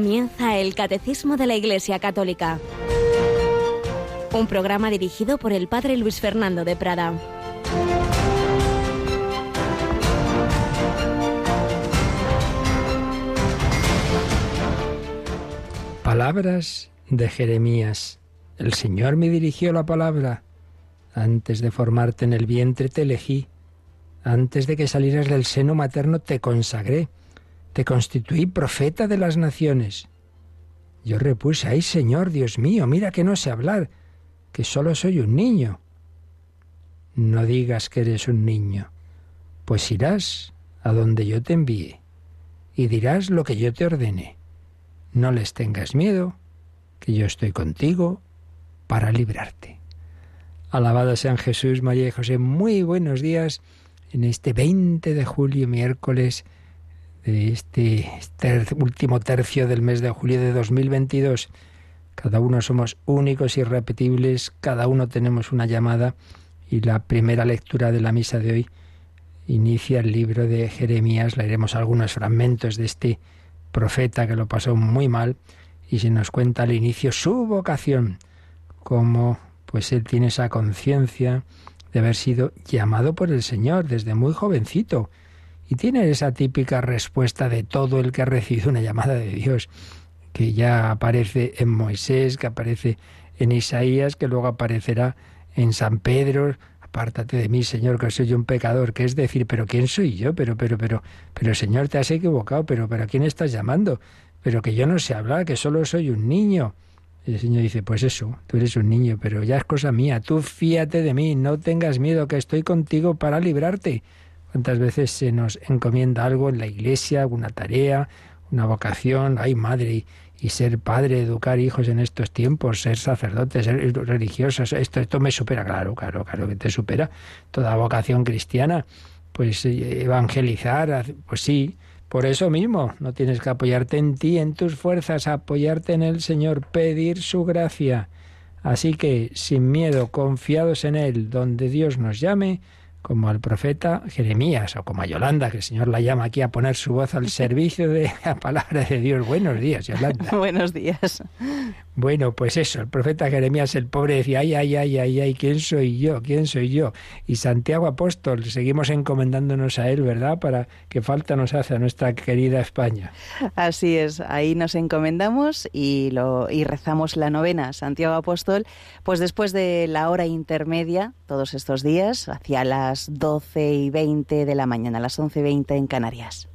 Comienza el Catecismo de la Iglesia Católica, un programa dirigido por el Padre Luis Fernando de Prada. Palabras de Jeremías. El Señor me dirigió la palabra. Antes de formarte en el vientre te elegí. Antes de que salieras del seno materno te consagré. Te constituí profeta de las naciones. Yo repuse, ay Señor, Dios mío, mira que no sé hablar, que solo soy un niño. No digas que eres un niño, pues irás a donde yo te envíe y dirás lo que yo te ordene. No les tengas miedo, que yo estoy contigo para librarte. Alabado sean Jesús, María y José. Muy buenos días en este 20 de julio, miércoles de este último tercio del mes de julio de 2022. Cada uno somos únicos, irrepetibles, cada uno tenemos una llamada y la primera lectura de la misa de hoy inicia el libro de Jeremías. Leeremos algunos fragmentos de este profeta que lo pasó muy mal y se nos cuenta al inicio su vocación, como pues él tiene esa conciencia de haber sido llamado por el Señor desde muy jovencito y tiene esa típica respuesta de todo el que ha recibido una llamada de Dios, que ya aparece en Moisés, que aparece en Isaías, que luego aparecerá en San Pedro, apártate de mí, Señor, que soy un pecador, que es decir, pero ¿quién soy yo? Pero, pero, pero, pero, Señor, te has equivocado, pero, pero, ¿a quién estás llamando? Pero que yo no sé hablar, que solo soy un niño. Y el Señor dice, pues eso, tú eres un niño, pero ya es cosa mía, tú fíate de mí, no tengas miedo, que estoy contigo para librarte. ¿Cuántas veces se nos encomienda algo en la iglesia, alguna tarea, una vocación? Ay, madre, y ser padre, educar hijos en estos tiempos, ser sacerdote, ser religiosos, esto, esto me supera, claro, claro, claro que te supera toda vocación cristiana, pues eh, evangelizar, pues sí, por eso mismo, no tienes que apoyarte en ti, en tus fuerzas, apoyarte en el Señor, pedir su gracia. Así que, sin miedo, confiados en Él, donde Dios nos llame, como al profeta Jeremías o como a Yolanda, que el Señor la llama aquí a poner su voz al servicio de la palabra de Dios. Buenos días, Yolanda. Buenos días. Bueno, pues eso, el profeta Jeremías, el pobre, decía, ay, ay, ay, ay, ay, ¿quién soy yo? ¿Quién soy yo? Y Santiago Apóstol, seguimos encomendándonos a él, ¿verdad? Para que falta nos hace a nuestra querida España. Así es, ahí nos encomendamos y, lo, y rezamos la novena. Santiago Apóstol, pues después de la hora intermedia, todos estos días, hacia las 12 y 20 de la mañana, las 11 y 20 en Canarias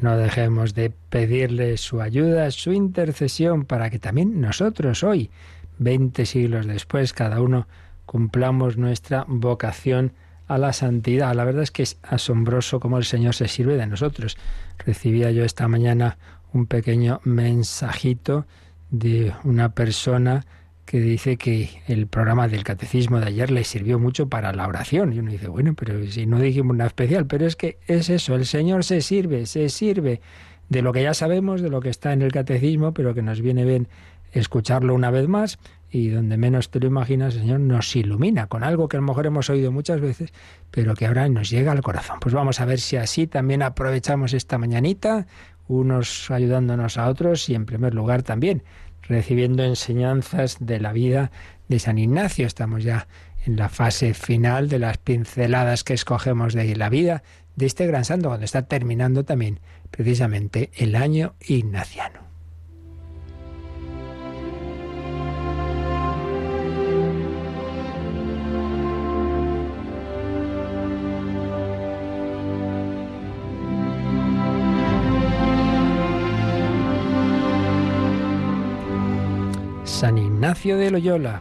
no dejemos de pedirle su ayuda, su intercesión, para que también nosotros hoy, veinte siglos después, cada uno cumplamos nuestra vocación a la santidad. La verdad es que es asombroso cómo el Señor se sirve de nosotros. Recibía yo esta mañana un pequeño mensajito de una persona que dice que el programa del catecismo de ayer le sirvió mucho para la oración. Y uno dice, bueno, pero si no dijimos nada especial, pero es que es eso, el Señor se sirve, se sirve de lo que ya sabemos, de lo que está en el catecismo, pero que nos viene bien escucharlo una vez más y donde menos te lo imaginas, el Señor nos ilumina con algo que a lo mejor hemos oído muchas veces, pero que ahora nos llega al corazón. Pues vamos a ver si así también aprovechamos esta mañanita, unos ayudándonos a otros y en primer lugar también recibiendo enseñanzas de la vida de San Ignacio. Estamos ya en la fase final de las pinceladas que escogemos de la vida de este gran santo, cuando está terminando también precisamente el año ignaciano. San Ignacio de Loyola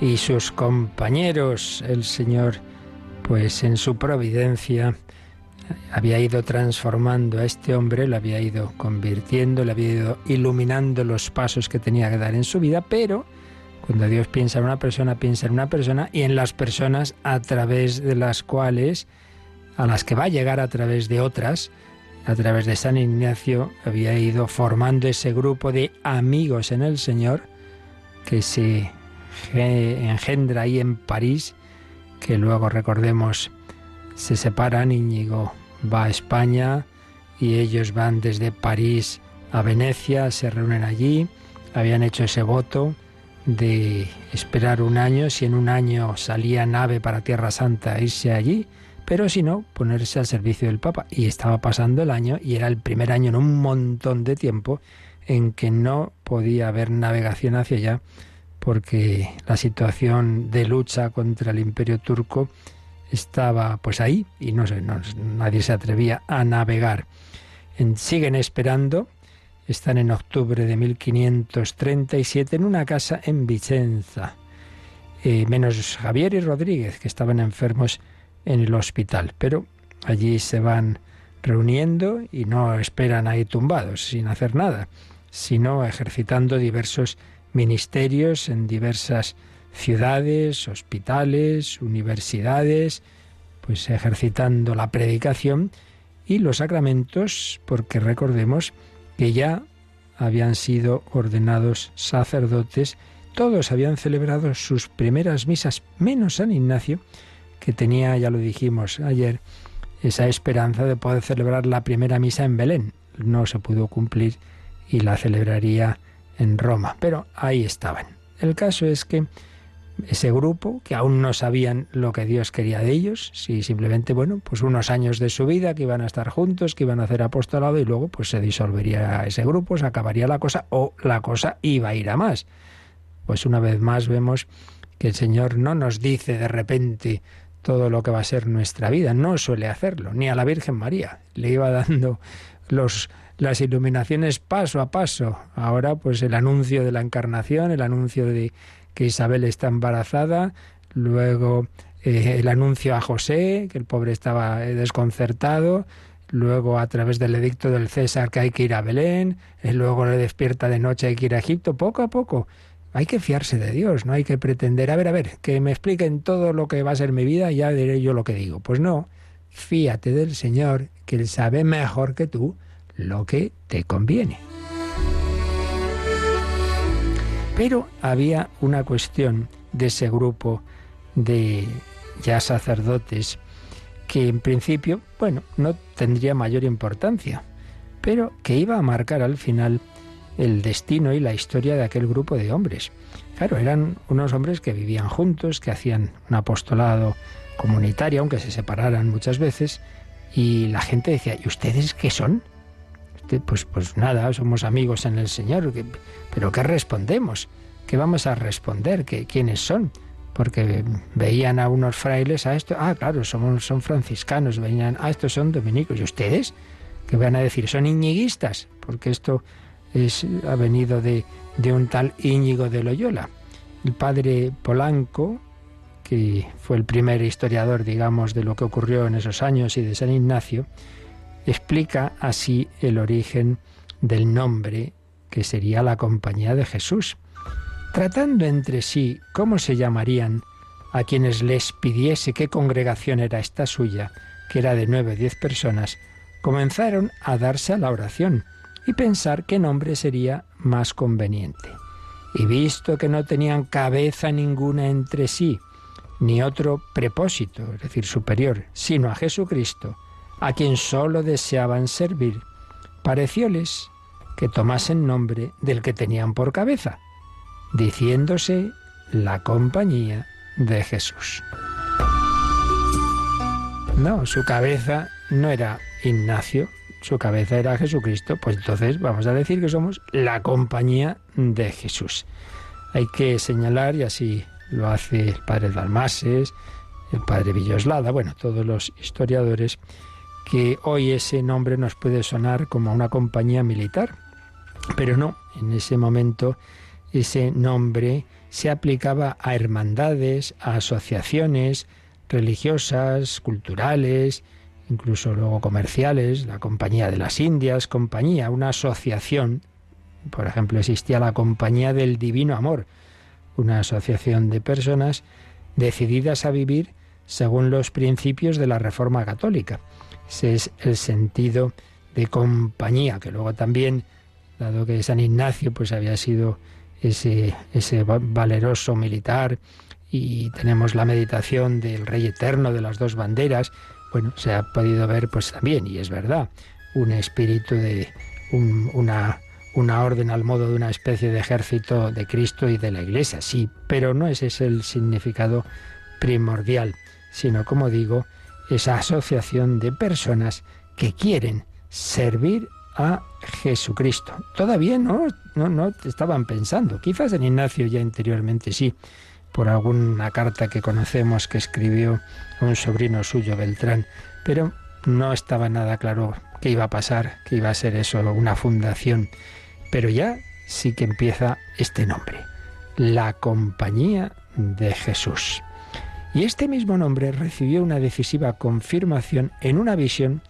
y sus compañeros, el Señor, pues en su providencia, había ido transformando a este hombre, lo había ido convirtiendo, le había ido iluminando los pasos que tenía que dar en su vida, pero cuando Dios piensa en una persona, piensa en una persona y en las personas a través de las cuales, a las que va a llegar a través de otras, a través de San Ignacio, había ido formando ese grupo de amigos en el Señor, que se engendra ahí en París, que luego recordemos se separan, Íñigo va a España y ellos van desde París a Venecia, se reúnen allí, habían hecho ese voto de esperar un año, si en un año salía nave para Tierra Santa, irse allí, pero si no, ponerse al servicio del Papa. Y estaba pasando el año y era el primer año en un montón de tiempo en que no podía haber navegación hacia allá porque la situación de lucha contra el imperio turco estaba pues ahí y no nadie se atrevía a navegar. siguen esperando, están en octubre de 1537 en una casa en Vicenza, eh, menos Javier y Rodríguez que estaban enfermos en el hospital, pero allí se van reuniendo y no esperan ahí tumbados sin hacer nada, sino ejercitando diversos ministerios en diversas ciudades, hospitales, universidades, pues ejercitando la predicación y los sacramentos, porque recordemos que ya habían sido ordenados sacerdotes, todos habían celebrado sus primeras misas, menos San Ignacio, que tenía, ya lo dijimos ayer, esa esperanza de poder celebrar la primera misa en Belén. No se pudo cumplir y la celebraría en Roma, pero ahí estaban. El caso es que ese grupo, que aún no sabían lo que Dios quería de ellos, si simplemente, bueno, pues unos años de su vida que iban a estar juntos, que iban a hacer apostolado y luego pues se disolvería ese grupo, se acabaría la cosa o la cosa iba a ir a más. Pues una vez más vemos que el Señor no nos dice de repente todo lo que va a ser nuestra vida, no suele hacerlo, ni a la Virgen María. Le iba dando los las iluminaciones paso a paso. Ahora pues el anuncio de la encarnación, el anuncio de que Isabel está embarazada, luego eh, el anuncio a José, que el pobre estaba eh, desconcertado, luego a través del edicto del César que hay que ir a Belén, y luego le despierta de noche hay que ir a Egipto, poco a poco. Hay que fiarse de Dios, no hay que pretender, a ver, a ver, que me expliquen todo lo que va a ser mi vida y ya diré yo lo que digo. Pues no, fíate del Señor, que Él sabe mejor que tú lo que te conviene. Pero había una cuestión de ese grupo de ya sacerdotes que en principio, bueno, no tendría mayor importancia, pero que iba a marcar al final el destino y la historia de aquel grupo de hombres. Claro, eran unos hombres que vivían juntos, que hacían un apostolado comunitario, aunque se separaran muchas veces, y la gente decía, ¿y ustedes qué son? Pues, pues nada, somos amigos en el Señor, pero ¿qué respondemos? ¿Qué vamos a responder? ¿Qué, ¿Quiénes son? Porque veían a unos frailes, a esto, ah, claro, son, son franciscanos, veían, ah, estos son dominicos, ¿y ustedes? ¿Qué van a decir? ¿Son iñiguistas? Porque esto es, ha venido de, de un tal Íñigo de Loyola. El padre Polanco, que fue el primer historiador, digamos, de lo que ocurrió en esos años y de San Ignacio, explica así el origen del nombre que sería la compañía de Jesús, tratando entre sí cómo se llamarían a quienes les pidiese qué congregación era esta suya, que era de nueve o diez personas, comenzaron a darse a la oración y pensar qué nombre sería más conveniente. Y visto que no tenían cabeza ninguna entre sí, ni otro propósito, es decir, superior, sino a Jesucristo, a quien sólo deseaban servir, parecióles que tomasen nombre del que tenían por cabeza, diciéndose la compañía de Jesús. No, su cabeza no era Ignacio, su cabeza era Jesucristo, pues entonces vamos a decir que somos la compañía de Jesús. Hay que señalar, y así lo hace el padre Dalmases, el padre Villoslada, bueno, todos los historiadores, que hoy ese nombre nos puede sonar como una compañía militar, pero no, en ese momento ese nombre se aplicaba a hermandades, a asociaciones religiosas, culturales, incluso luego comerciales, la Compañía de las Indias, compañía, una asociación. Por ejemplo, existía la Compañía del Divino Amor, una asociación de personas decididas a vivir según los principios de la Reforma Católica. Ese es el sentido de compañía, que luego también, dado que San Ignacio pues había sido ese, ese valeroso militar y tenemos la meditación del Rey Eterno de las dos banderas, bueno, se ha podido ver pues también, y es verdad, un espíritu de una, una orden al modo de una especie de ejército de Cristo y de la Iglesia, sí, pero no ese es el significado primordial, sino, como digo, esa asociación de personas que quieren servir a Jesucristo. Todavía no, no, no estaban pensando. Quizás en Ignacio ya interiormente sí, por alguna carta que conocemos que escribió un sobrino suyo, Beltrán, pero no estaba nada claro qué iba a pasar, qué iba a ser eso, una fundación. Pero ya sí que empieza este nombre, la Compañía de Jesús. Y este mismo nombre recibió una decisiva confirmación en una visión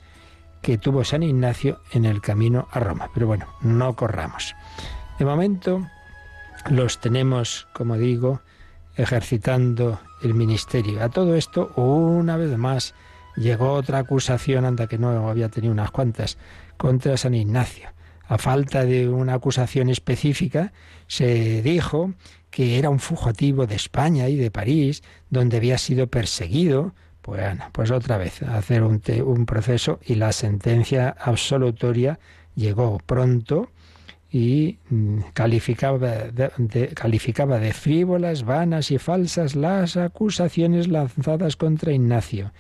que tuvo San Ignacio en el camino a Roma. Pero bueno, no corramos. De momento los tenemos, como digo, ejercitando el ministerio. A todo esto, una vez más, llegó otra acusación, anda que no había tenido unas cuantas, contra San Ignacio. A falta de una acusación específica, se dijo que era un fugitivo de España y de París, donde había sido perseguido bueno, pues otra vez, hacer un, un proceso y la sentencia absolutoria llegó pronto y mm, calificaba de frívolas, vanas y falsas las acusaciones lanzadas contra Ignacio.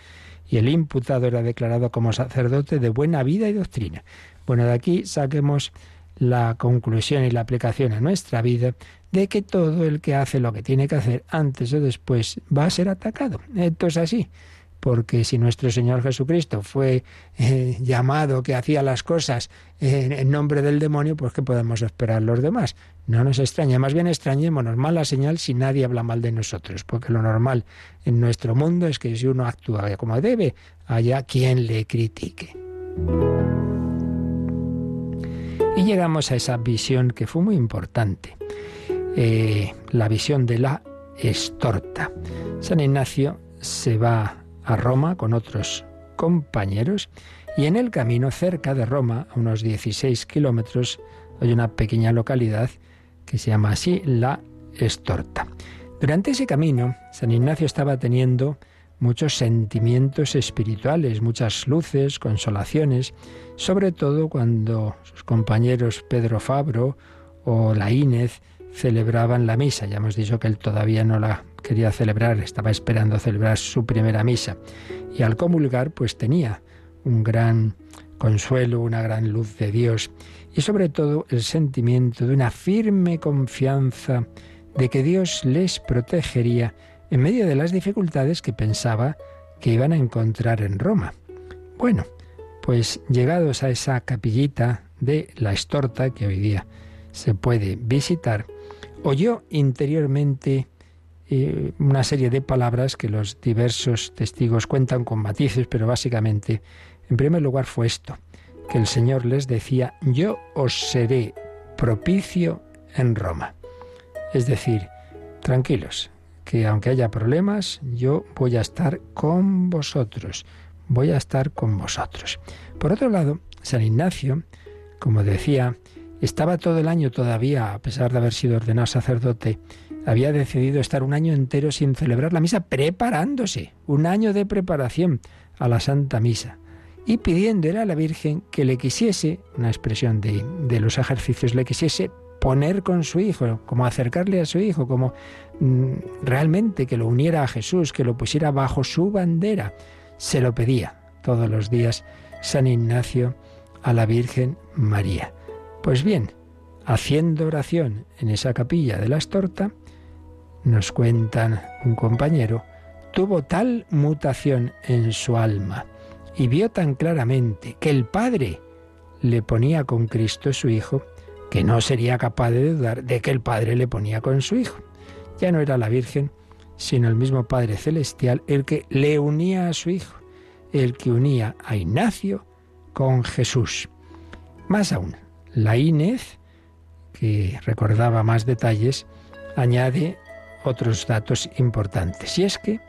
Y el imputado era declarado como sacerdote de buena vida y doctrina. Bueno, de aquí saquemos la conclusión y la aplicación a nuestra vida de que todo el que hace lo que tiene que hacer antes o después va a ser atacado. Esto es así porque si nuestro Señor Jesucristo fue eh, llamado que hacía las cosas en, nombre del demonio, pues ¿qué podemos esperar los demás? No nos extraña, más bien extrañémonos, mala señal si nadie habla mal de nosotros, porque lo normal en nuestro mundo es que si uno actúa como debe, haya quien le critique. Y llegamos a esa visión que fue muy importante, eh, la visión de la estorta. San Ignacio se va a Roma con otros compañeros y en el camino cerca de Roma, a unos 16 kilómetros, hay una pequeña localidad que se llama así La Estorta. Durante ese camino, San Ignacio estaba teniendo muchos sentimientos espirituales, muchas luces, consolaciones, sobre todo cuando sus compañeros Pedro Fabro o la Inés celebraban la misa. Ya hemos dicho que él todavía no la quería celebrar, estaba esperando celebrar su primera misa. Y al comulgar, pues tenía un gran consuelo, una gran luz de Dios y sobre todo el sentimiento de una firme confianza de que Dios les protegería en medio de las dificultades que pensaba que iban a encontrar en Roma. Bueno, pues llegados a esa capillita de la Estorta, que hoy día se puede visitar, oyó interiormente eh, una serie de palabras que los diversos testigos cuentan con matices, pero básicamente, en primer lugar fue esto, que el Señor les decía, yo os seré propicio en Roma. Es decir, tranquilos, que aunque haya problemas, yo voy a estar con vosotros, voy a estar con vosotros. Por otro lado, San Ignacio, como decía, estaba todo el año todavía, a pesar de haber sido ordenado sacerdote, había decidido estar un año entero sin celebrar la misa, preparándose, un año de preparación a la Santa Misa, y pidiéndole a la Virgen que le quisiese, una expresión de, de los ejercicios, le quisiese poner con su hijo, como acercarle a su hijo, como mm, realmente que lo uniera a Jesús, que lo pusiera bajo su bandera. Se lo pedía todos los días San Ignacio a la Virgen María. Pues bien, haciendo oración en esa capilla de la Estorta, nos cuentan un compañero, tuvo tal mutación en su alma y vio tan claramente que el Padre le ponía con Cristo su Hijo, que no sería capaz de dudar de que el Padre le ponía con su Hijo. Ya no era la Virgen, sino el mismo Padre Celestial el que le unía a su Hijo, el que unía a Ignacio con Jesús. Más aún, la Inés, que recordaba más detalles, añade otros datos importantes. Y es que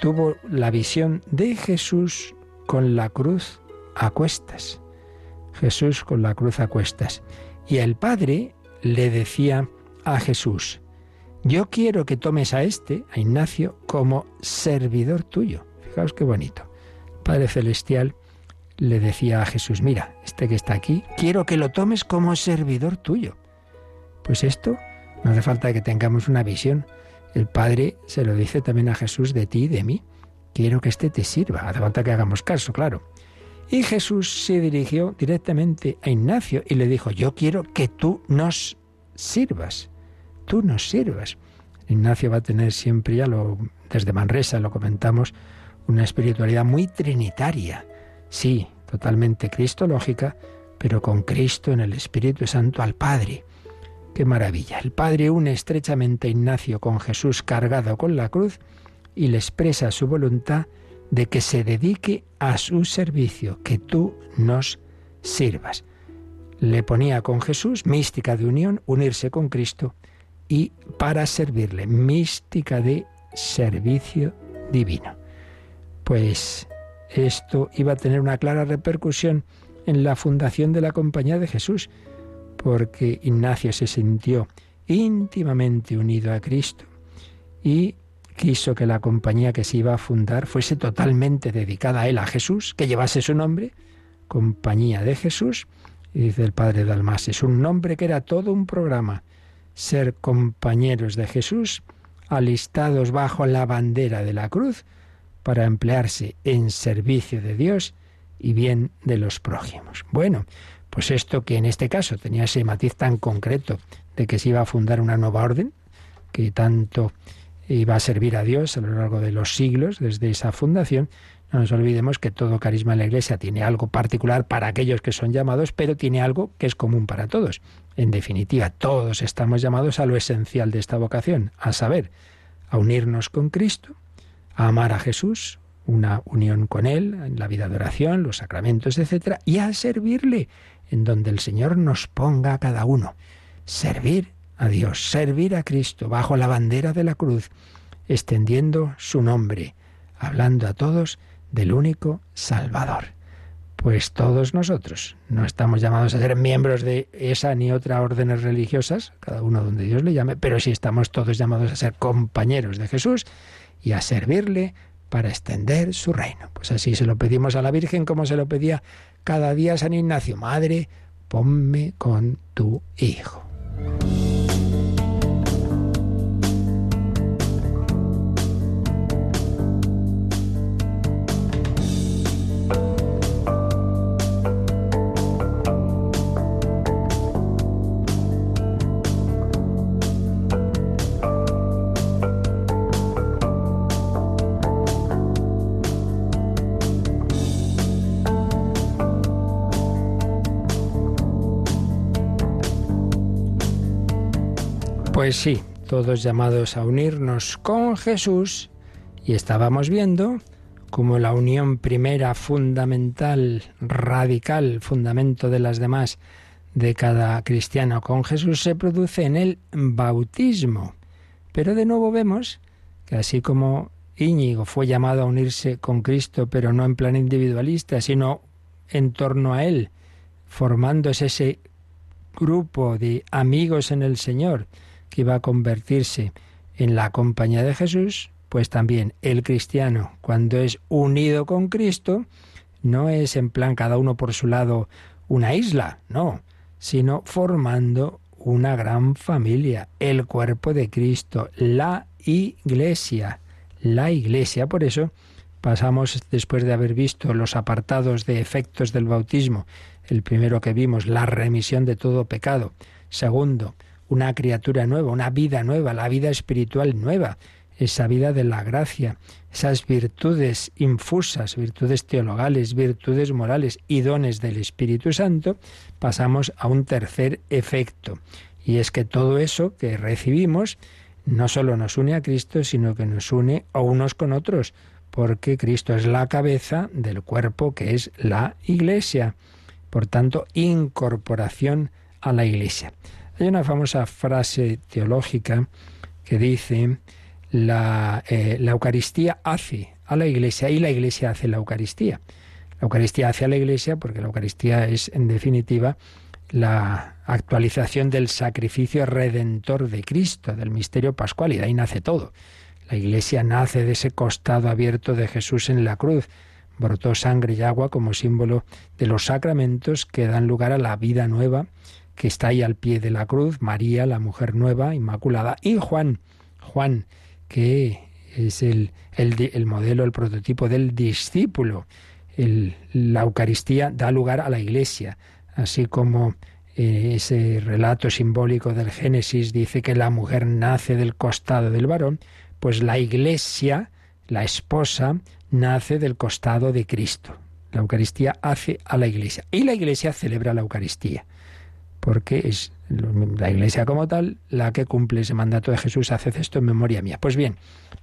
tuvo la visión de Jesús con la cruz a cuestas. Jesús con la cruz a cuestas. Y el Padre le decía a Jesús, yo quiero que tomes a este, a Ignacio, como servidor tuyo. Fijaos qué bonito. Padre Celestial le decía a Jesús, mira, este que está aquí, quiero que lo tomes como servidor tuyo. Pues esto no hace falta que tengamos una visión. El Padre se lo dice también a Jesús de ti y de mí. Quiero que éste te sirva. Hace falta que hagamos caso, claro. Y Jesús se dirigió directamente a Ignacio y le dijo, yo quiero que tú nos sirvas. Tú nos sirvas. Ignacio va a tener siempre, ya lo, desde Manresa lo comentamos, una espiritualidad muy trinitaria. Sí, totalmente cristológica, pero con Cristo en el Espíritu Santo al Padre. Qué maravilla. El Padre une estrechamente a Ignacio con Jesús cargado con la cruz y le expresa su voluntad de que se dedique a su servicio, que tú nos sirvas. Le ponía con Jesús mística de unión, unirse con Cristo y para servirle, mística de servicio divino. Pues esto iba a tener una clara repercusión en la fundación de la Compañía de Jesús, porque Ignacio se sintió íntimamente unido a Cristo y quiso que la compañía que se iba a fundar fuese totalmente dedicada a él, a Jesús, que llevase su nombre, Compañía de Jesús, y dice el padre Dalmas, es un nombre que era todo un programa, ser compañeros de Jesús, alistados bajo la bandera de la cruz, para emplearse en servicio de Dios y bien de los prójimos. Bueno, pues esto que en este caso tenía ese matiz tan concreto de que se iba a fundar una nueva orden, que tanto iba a servir a Dios a lo largo de los siglos desde esa fundación, no nos olvidemos que todo carisma en la Iglesia tiene algo particular para aquellos que son llamados, pero tiene algo que es común para todos. En definitiva, todos estamos llamados a lo esencial de esta vocación, a saber, a unirnos con Cristo, a amar a Jesús, una unión con Él en la vida de oración, los sacramentos, etc., y a servirle en donde el Señor nos ponga a cada uno. Servir a Dios, servir a Cristo bajo la bandera de la cruz, extendiendo su nombre, hablando a todos del único Salvador. Pues todos nosotros no estamos llamados a ser miembros de esa ni otra órdenes religiosas, cada uno donde Dios le llame, pero sí estamos todos llamados a ser compañeros de Jesús y a servirle para extender su reino. Pues así se lo pedimos a la Virgen como se lo pedía cada día San Ignacio, Madre, ponme con tu Hijo. Pues sí, todos llamados a unirnos con Jesús y estábamos viendo cómo la unión primera, fundamental, radical, fundamento de las demás de cada cristiano con Jesús se produce en el bautismo. Pero de nuevo vemos que así como Íñigo fue llamado a unirse con Cristo, pero no en plan individualista, sino en torno a Él, formándose ese grupo de amigos en el Señor, que iba a convertirse en la compañía de Jesús, pues también el cristiano, cuando es unido con Cristo, no es en plan cada uno por su lado una isla, no, sino formando una gran familia, el cuerpo de Cristo, la iglesia, la iglesia. Por eso pasamos, después de haber visto los apartados de efectos del bautismo, el primero que vimos, la remisión de todo pecado, segundo, una criatura nueva, una vida nueva, la vida espiritual nueva, esa vida de la gracia, esas virtudes infusas, virtudes teologales, virtudes morales y dones del Espíritu Santo, pasamos a un tercer efecto. Y es que todo eso que recibimos no solo nos une a Cristo, sino que nos une a unos con otros, porque Cristo es la cabeza del cuerpo que es la Iglesia. Por tanto, incorporación a la Iglesia. Hay una famosa frase teológica que dice, la, eh, la Eucaristía hace a la Iglesia y la Iglesia hace la Eucaristía. La Eucaristía hace a la Iglesia porque la Eucaristía es, en definitiva, la actualización del sacrificio redentor de Cristo, del misterio pascual, y de ahí nace todo. La Iglesia nace de ese costado abierto de Jesús en la cruz, brotó sangre y agua como símbolo de los sacramentos que dan lugar a la vida nueva que está ahí al pie de la cruz, María, la mujer nueva, inmaculada, y Juan, Juan, que es el, el, modelo, el prototipo del discípulo. la Eucaristía da lugar a la Iglesia, así como eh, ese relato simbólico del Génesis dice que la mujer nace del costado del varón, pues la Iglesia, la esposa, nace del costado de Cristo. La Eucaristía hace a la Iglesia y la Iglesia celebra la Eucaristía porque es la Iglesia como tal la que cumple ese mandato de Jesús, haced esto en memoria mía. Pues bien,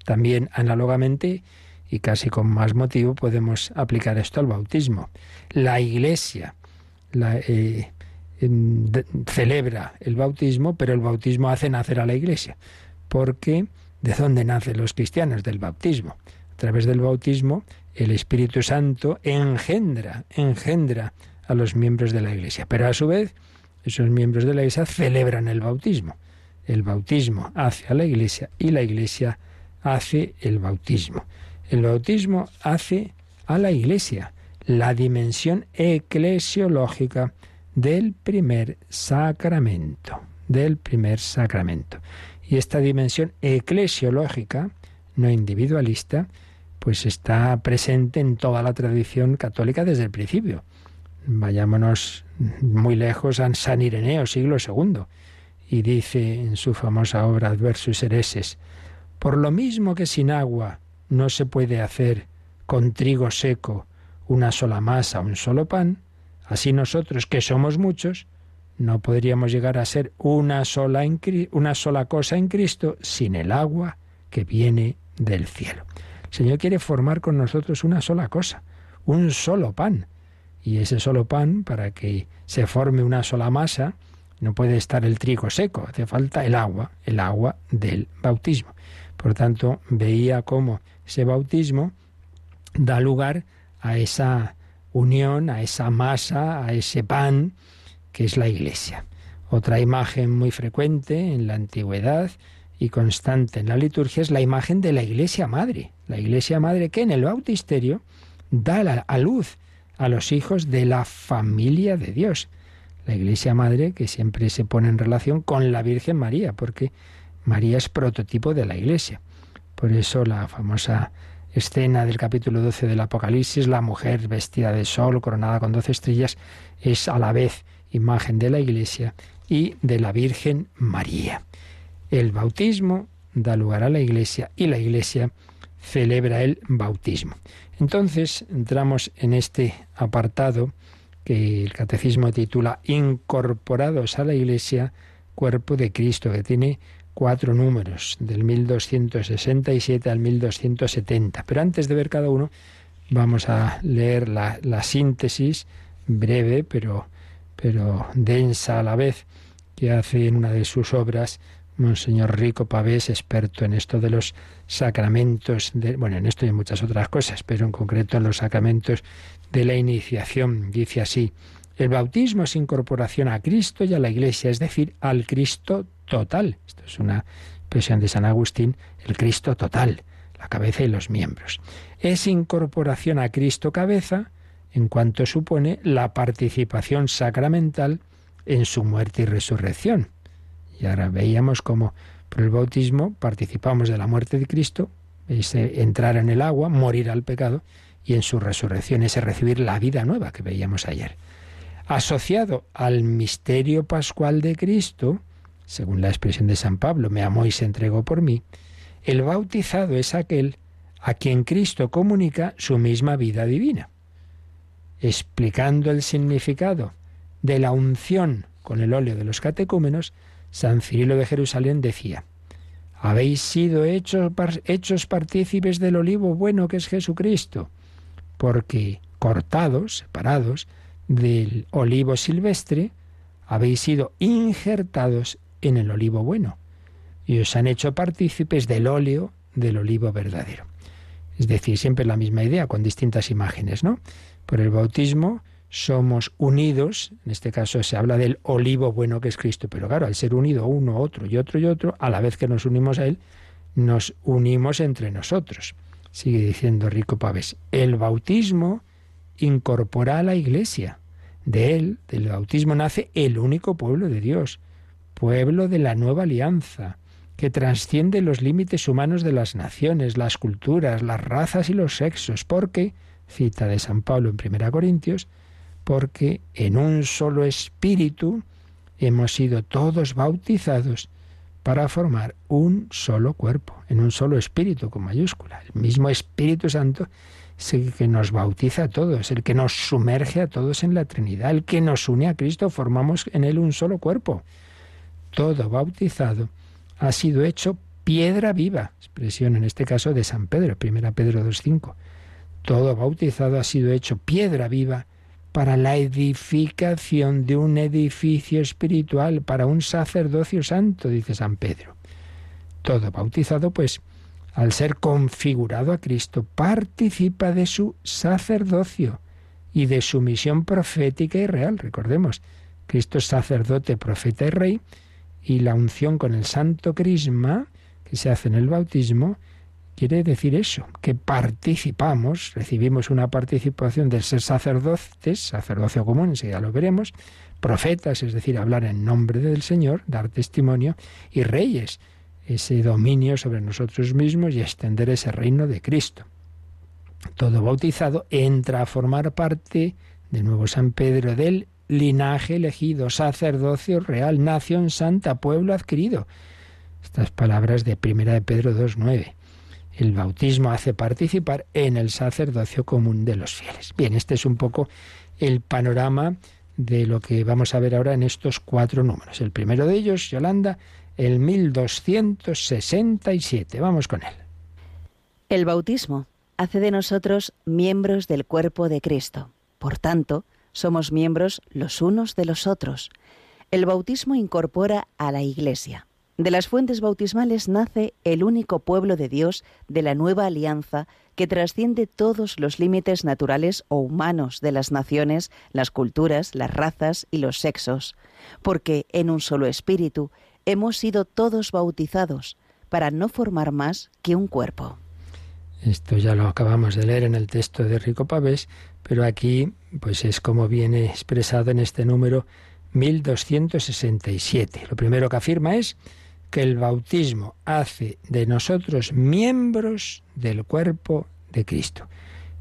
también análogamente y casi con más motivo podemos aplicar esto al bautismo. La Iglesia eh, celebra el bautismo, pero el bautismo hace nacer a la Iglesia, porque ¿de dónde nacen los cristianos? Del bautismo. A través del bautismo el Espíritu Santo engendra, engendra a los miembros de la Iglesia, pero a su vez esos miembros de la Iglesia celebran el bautismo. El bautismo hace a la Iglesia y la Iglesia hace el bautismo. El bautismo hace a la Iglesia la dimensión eclesiológica del primer sacramento, del primer sacramento. Y esta dimensión eclesiológica, no individualista, pues está presente en toda la tradición católica desde el principio. Vayámonos muy lejos a San Ireneo, siglo II, y dice en su famosa obra Adversus Hereses, por lo mismo que sin agua no se puede hacer con trigo seco una sola masa, un solo pan, así nosotros, que somos muchos, no podríamos llegar a ser una sola, una sola cosa en Cristo sin el agua que viene del cielo. El Señor quiere formar con nosotros una sola cosa, un solo pan, y ese solo pan, para que se forme una sola masa, no puede estar el trigo seco, hace falta el agua, el agua del bautismo. Por tanto, veía cómo ese bautismo da lugar a esa unión, a esa masa, a ese pan que es la iglesia. Otra imagen muy frecuente en la antigüedad y constante en la liturgia es la imagen de la iglesia madre. La iglesia madre que en el bautisterio da a luz a los hijos de la familia de Dios. La Iglesia Madre que siempre se pone en relación con la Virgen María, porque María es prototipo de la Iglesia. Por eso la famosa escena del capítulo 12 del Apocalipsis, la mujer vestida de sol, coronada con doce estrellas, es a la vez imagen de la Iglesia y de la Virgen María. El bautismo da lugar a la Iglesia y la Iglesia celebra el bautismo. Entonces entramos en este apartado que el catecismo titula Incorporados a la Iglesia, cuerpo de Cristo, que tiene cuatro números, del 1267 al 1270. Pero antes de ver cada uno, vamos a leer la, síntesis breve, pero, pero densa a la vez, que hace en una de sus obras Monseñor Rico Pavés, experto en esto de los sacramentos, de, bueno, en esto y en muchas otras cosas, pero en concreto en los sacramentos de la iniciación. Dice así, el bautismo es incorporación a Cristo y a la Iglesia, es decir, al Cristo total. Esto es una expresión de San Agustín, el Cristo total, la cabeza y los miembros. Es incorporación a Cristo cabeza en cuanto supone la participación sacramental en su muerte y resurrección. Y ahora veíamos cómo por el bautismo participamos de la muerte de Cristo, ese entrar en el agua, morir al pecado, y en su resurrección ese recibir la vida nueva que veíamos ayer. Asociado al misterio pascual de Cristo, según la expresión de San Pablo, me amó y se entregó por mí, el bautizado es aquel a quien Cristo comunica su misma vida divina. Explicando el significado de la unción con el óleo de los catecúmenos, San Cirilo de Jerusalén decía, habéis sido hechos, hechos partícipes del olivo bueno que es Jesucristo, porque cortados, separados del olivo silvestre, habéis sido injertados en el olivo bueno y os han hecho partícipes del óleo del olivo verdadero. Es decir, siempre la misma idea, con distintas imágenes, ¿no? Por el bautismo somos unidos, en este caso se habla del olivo bueno que es Cristo, pero claro, al ser unido uno, otro y otro y otro, a la vez que nos unimos a Él, nos unimos entre nosotros. sigue diciendo Rico Pavés, el bautismo incorpora a la Iglesia. De él, del bautismo, nace el único pueblo de Dios, pueblo de la nueva alianza, que trasciende los límites humanos de las naciones, las culturas, las razas y los sexos, porque, cita de San Pablo en 1 Corintios, porque en un solo espíritu hemos sido todos bautizados para formar un solo cuerpo, en un solo espíritu con mayúscula. El mismo Espíritu Santo es el que nos bautiza a todos, el que nos sumerge a todos en la Trinidad, el que nos une a Cristo, formamos en él un solo cuerpo. Todo bautizado ha sido hecho piedra viva, expresión en este caso de San Pedro, 1 Pedro 2.5. Todo bautizado ha sido hecho piedra viva para la edificación de un edificio espiritual, para un sacerdocio santo, dice San Pedro. Todo bautizado, pues, al ser configurado a Cristo, participa de su sacerdocio y de su misión profética y real. Recordemos, Cristo es sacerdote, profeta y rey, y la unción con el santo crisma que se hace en el bautismo quiere decir eso, que participamos, recibimos una participación de ser sacerdotes, sacerdocio común, ya lo veremos, profetas, es decir, hablar en nombre del Señor, dar testimonio, y reyes, ese dominio sobre nosotros mismos y extender ese reino de Cristo. Todo bautizado entra a formar parte, de nuevo San Pedro, del linaje elegido, sacerdocio real, nación santa, pueblo adquirido. Estas palabras de Primera de Pedro 2.9. El bautismo hace participar en el sacerdocio común de los fieles. Bien, este es un poco el panorama de lo que vamos a ver ahora en estos cuatro números. El primero de ellos, Yolanda, el 1267. Vamos con él. El bautismo hace de nosotros miembros del cuerpo de Cristo. Por tanto, somos miembros los unos de los otros. El bautismo incorpora a la Iglesia. De las fuentes bautismales nace el único pueblo de Dios de la nueva alianza que trasciende todos los límites naturales o humanos de las naciones, las culturas, las razas y los sexos, porque en un solo espíritu hemos sido todos bautizados para no formar más que un cuerpo. Esto ya lo acabamos de leer en el texto de Rico Pavés, pero aquí pues es como viene expresado en este número 1267. Lo primero que afirma es que el bautismo hace de nosotros miembros del cuerpo de Cristo.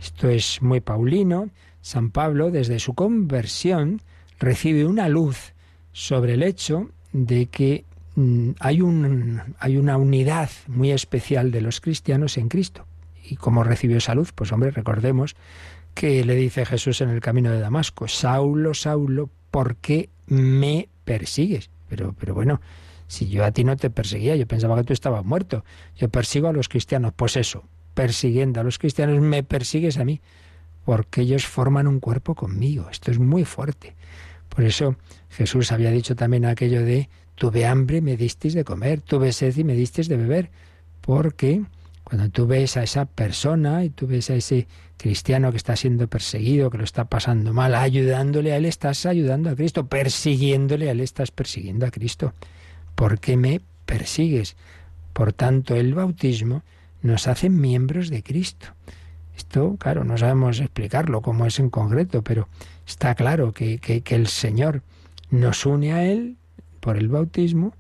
Esto es muy paulino. San Pablo, desde su conversión, recibe una luz sobre el hecho de que mm, hay, un, hay una unidad muy especial de los cristianos en Cristo. ¿Y cómo recibió esa luz? Pues hombre, recordemos que le dice Jesús en el camino de Damasco, Saulo, Saulo, ¿por qué me persigues? Pero, pero bueno, si yo a ti no te perseguía, yo pensaba que tú estabas muerto. Yo persigo a los cristianos. Pues eso, persiguiendo a los cristianos, me persigues a mí, porque ellos forman un cuerpo conmigo. Esto es muy fuerte. Por eso Jesús había dicho también aquello de, tuve hambre y me disteis de comer, tuve sed y me disteis de beber, porque cuando tú ves a esa persona y tú ves a ese cristiano que está siendo perseguido, que lo está pasando mal, ayudándole a él, estás ayudando a Cristo, persiguiéndole a él, estás persiguiendo a Cristo. ¿Por qué me persigues? Por tanto, el bautismo nos hace miembros de Cristo. Esto, claro, no sabemos explicarlo cómo es en concreto, pero está claro que, que, que el Señor nos une a Él por el bautismo,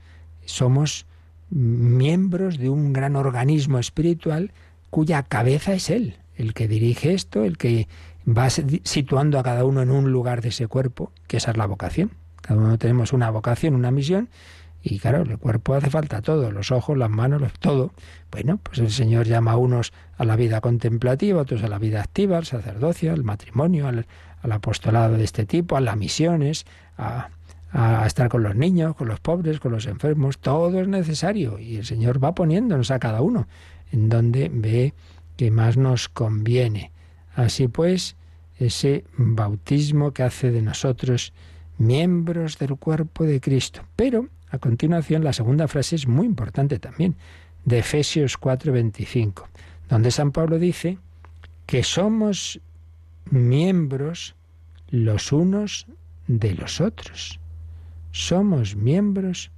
somos miembros de un gran organismo espiritual cuya cabeza es Él, el que dirige esto, el que va situando a cada uno en un lugar de ese cuerpo, que esa es la vocación. Cada uno tenemos una vocación, una misión, y claro, el cuerpo hace falta todo, los ojos, las manos, todo. Bueno, pues el Señor llama a unos a la vida contemplativa, otros a la vida activa, al sacerdocio, al matrimonio, al, al apostolado de este tipo, a las misiones, a, a estar con los niños, con los pobres, con los enfermos, todo es necesario y el Señor va poniéndonos a cada uno en donde ve que más nos conviene. Así pues, ese bautismo que hace de nosotros miembros del cuerpo de Cristo. Pero a continuación la segunda frase es muy importante también, de Efesios 4:25, donde San Pablo dice que somos miembros los unos de los otros. Somos miembros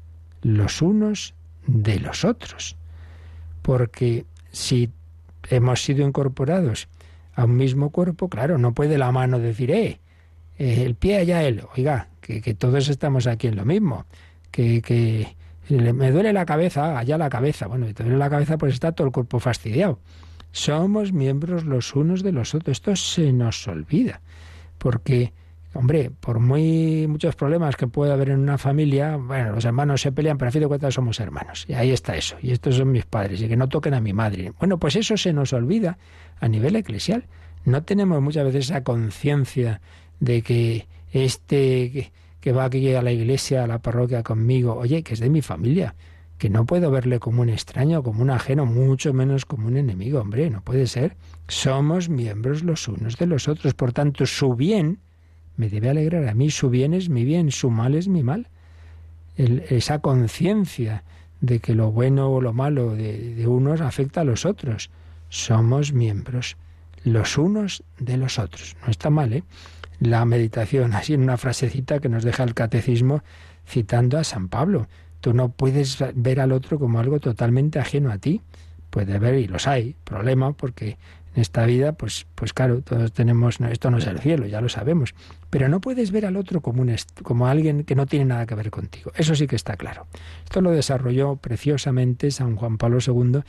los unos de los otros. Porque si hemos sido incorporados a un mismo cuerpo, claro, no puede la mano decir, eh, eh el pie allá él, oiga, que, que, todos estamos aquí en lo mismo, que, que me duele la cabeza, allá la cabeza, bueno, si te duele la cabeza, pues está todo el cuerpo fastidiado. Somos miembros los unos de los otros, esto se nos olvida, porque Hombre, por muy muchos problemas que pueda haber en una familia, bueno, los hermanos se pelean, pero a fin de cuentas somos hermanos. Y ahí está eso. Y estos son mis padres. Y que no toquen a mi madre. Bueno, pues eso se nos olvida a nivel eclesial. No tenemos muchas veces esa conciencia de que este que, va aquí a la iglesia, a la parroquia conmigo, oye, que es de mi familia, que no puedo verle como un extraño, como un ajeno, mucho menos como un enemigo. Hombre, no puede ser. Somos miembros los unos de los otros. Por tanto, su bien me debe alegrar a mí, su bien es mi bien, su mal es mi mal. esa conciencia de que lo bueno o lo malo de, de unos afecta a los otros. Somos miembros los unos de los otros. No está mal, ¿eh? La meditación, así en una frasecita que nos deja el catecismo citando a San Pablo. Tú no puedes ver al otro como algo totalmente ajeno a ti. Puede ver, y los hay, problema, porque en esta vida, pues, pues claro, todos tenemos, esto no es el cielo, ya lo sabemos, pero no puedes ver al otro como, un, como alguien que no tiene nada que ver contigo. Eso sí que está claro. Esto lo desarrolló preciosamente San Juan Pablo II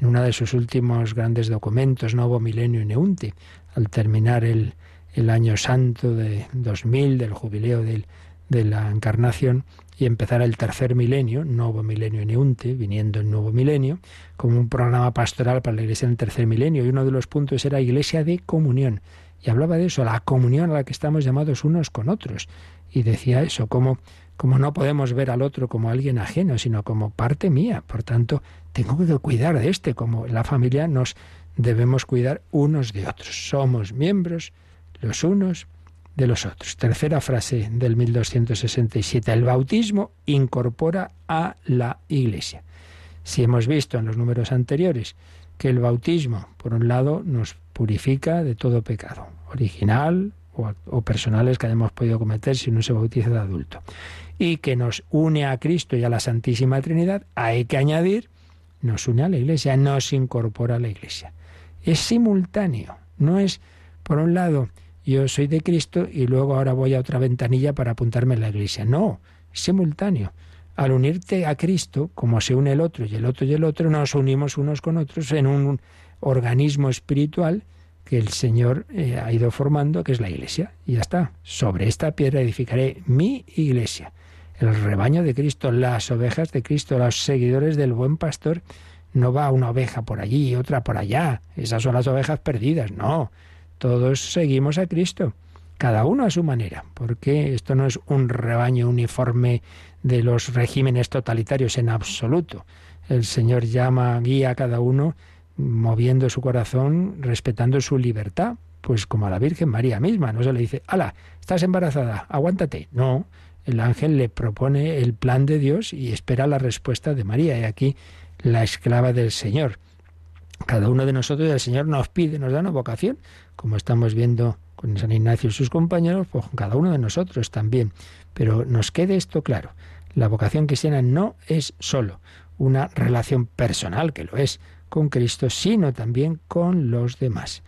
en uno de sus últimos grandes documentos, Novo Milenio Neunte, al terminar el, el año santo de 2000, del jubileo de la encarnación, y empezar el tercer milenio, nuevo milenio neunte, viniendo el nuevo milenio, como un programa pastoral para la iglesia en el tercer milenio. Y uno de los puntos era iglesia de comunión. Y hablaba de eso, la comunión a la que estamos llamados unos con otros. Y decía eso, como, como no podemos ver al otro como alguien ajeno, sino como parte mía. Por tanto, tengo que cuidar de este, como en la familia nos debemos cuidar unos de otros. Somos miembros los unos de los otros. Tercera frase del 1267. El bautismo incorpora a la Iglesia. Si hemos visto en los números anteriores que el bautismo, por un lado, nos purifica de todo pecado, original o, personales que hayamos podido cometer si no se bautiza de adulto, y que nos une a Cristo y a la Santísima Trinidad, hay que añadir, nos une a la Iglesia, nos incorpora a la Iglesia. Es simultáneo, no es, por un lado, yo soy de Cristo y luego ahora voy a otra ventanilla para apuntarme en la iglesia. No, simultáneo. Al unirte a Cristo, como se une el otro y el otro y el otro, nos unimos unos con otros en un organismo espiritual que el Señor eh, ha ido formando, que es la iglesia. Y ya está. Sobre esta piedra edificaré mi iglesia. El rebaño de Cristo, las ovejas de Cristo, los seguidores del buen pastor. No va una oveja por allí y otra por allá. Esas son las ovejas perdidas. No todos seguimos a Cristo, cada uno a su manera, porque esto no es un rebaño uniforme de los regímenes totalitarios en absoluto. El Señor llama, guía a cada uno moviendo su corazón, respetando su libertad, pues como a la Virgen María misma, no se le dice, ala, estás embarazada, aguántate. No, el ángel le propone el plan de Dios y espera la respuesta de María. Y aquí la esclava del Señor. Cada uno de nosotros, el Señor nos pide, nos da una vocación como estamos viendo con San Ignacio y sus compañeros, pues con cada uno de nosotros también. Pero nos quede esto claro. La vocación cristiana no es solo una relación personal, que lo es, con Cristo, sino también con los demás.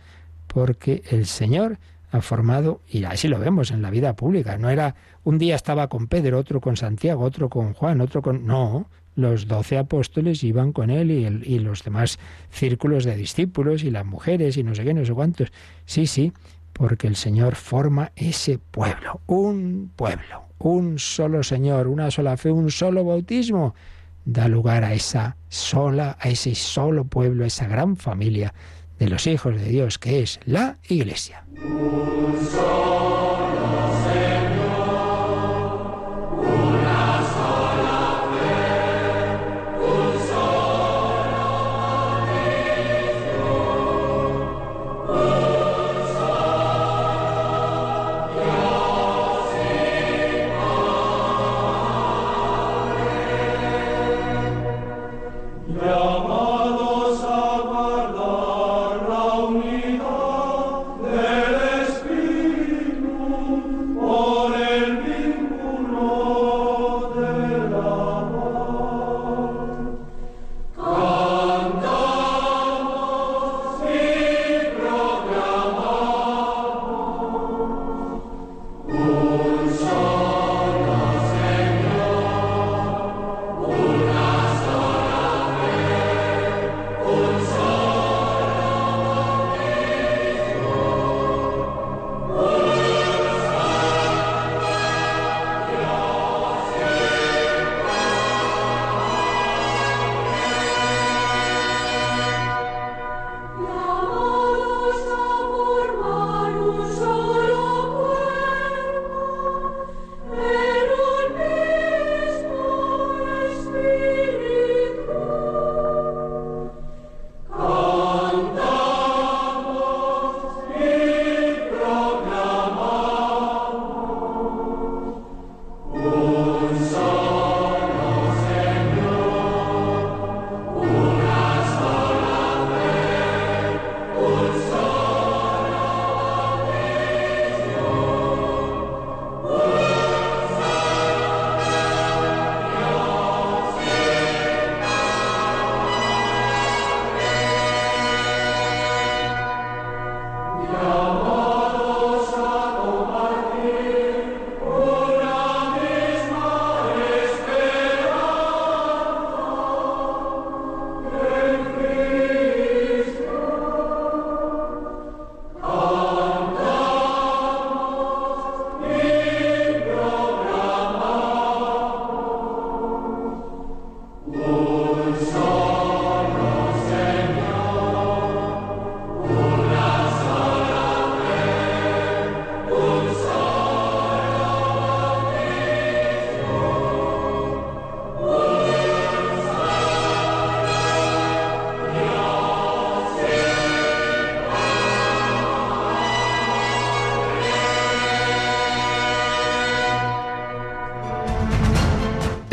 Porque el Señor ha formado, y así lo vemos en la vida pública, no era un día estaba con Pedro, otro con Santiago, otro con Juan, otro con... No, los doce apóstoles iban con él y, y, los demás círculos de discípulos y las mujeres y no sé qué, no sé cuántos. Sí, sí, porque el Señor forma ese pueblo, un pueblo, un solo Señor, una sola fe, un solo bautismo. Da lugar a esa sola, a ese solo pueblo, a esa gran familia de los hijos de Dios que es la Iglesia.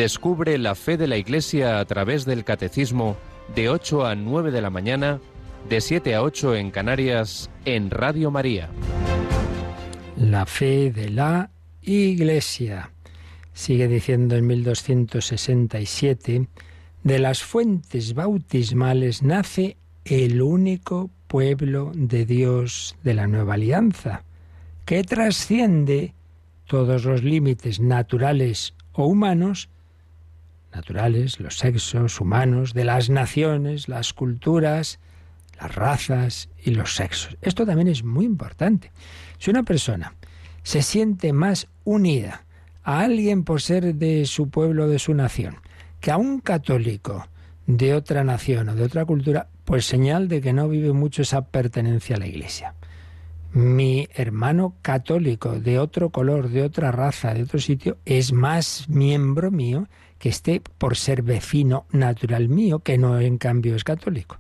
Descubre la fe de la Iglesia a través del Catecismo de 8 a 9 de la mañana, de 7 a 8 en Canarias, en Radio María. La fe de la Iglesia. Sigue diciendo en 1267, de las fuentes bautismales nace el único pueblo de Dios de la nueva alianza, que trasciende todos los límites naturales o humanos naturales, los sexos humanos, de las naciones, las culturas, las razas y los sexos. Esto también es muy importante. Si una persona se siente más unida a alguien por ser de su pueblo o de su nación que a un católico de otra nación o de otra cultura, pues señal de que no vive mucho esa pertenencia a la Iglesia. Mi hermano católico de otro color, de otra raza, de otro sitio, es más miembro mío que esté por ser vecino natural mío, que no en cambio es católico.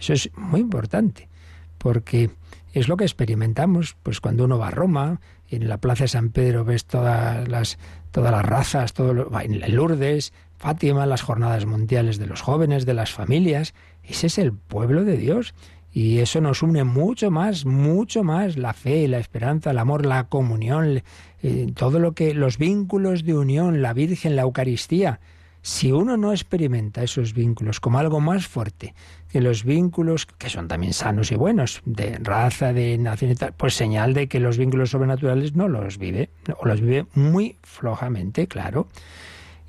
Eso es muy importante, porque es lo que experimentamos, pues cuando uno va a Roma, en la Plaza de San Pedro ves todas las, todas las razas, todo lo, en Lourdes, Fátima, las jornadas mundiales de los jóvenes, de las familias, ese es el pueblo de Dios. Y eso nos une mucho más, mucho más, la fe, la esperanza, el amor, la comunión, eh, todo lo que, los vínculos de unión, la Virgen, la Eucaristía. Si uno no experimenta esos vínculos como algo más fuerte que los vínculos, que son también sanos y buenos, de raza, de nación y tal, pues señal de que los vínculos sobrenaturales no los vive, o los vive muy flojamente, claro.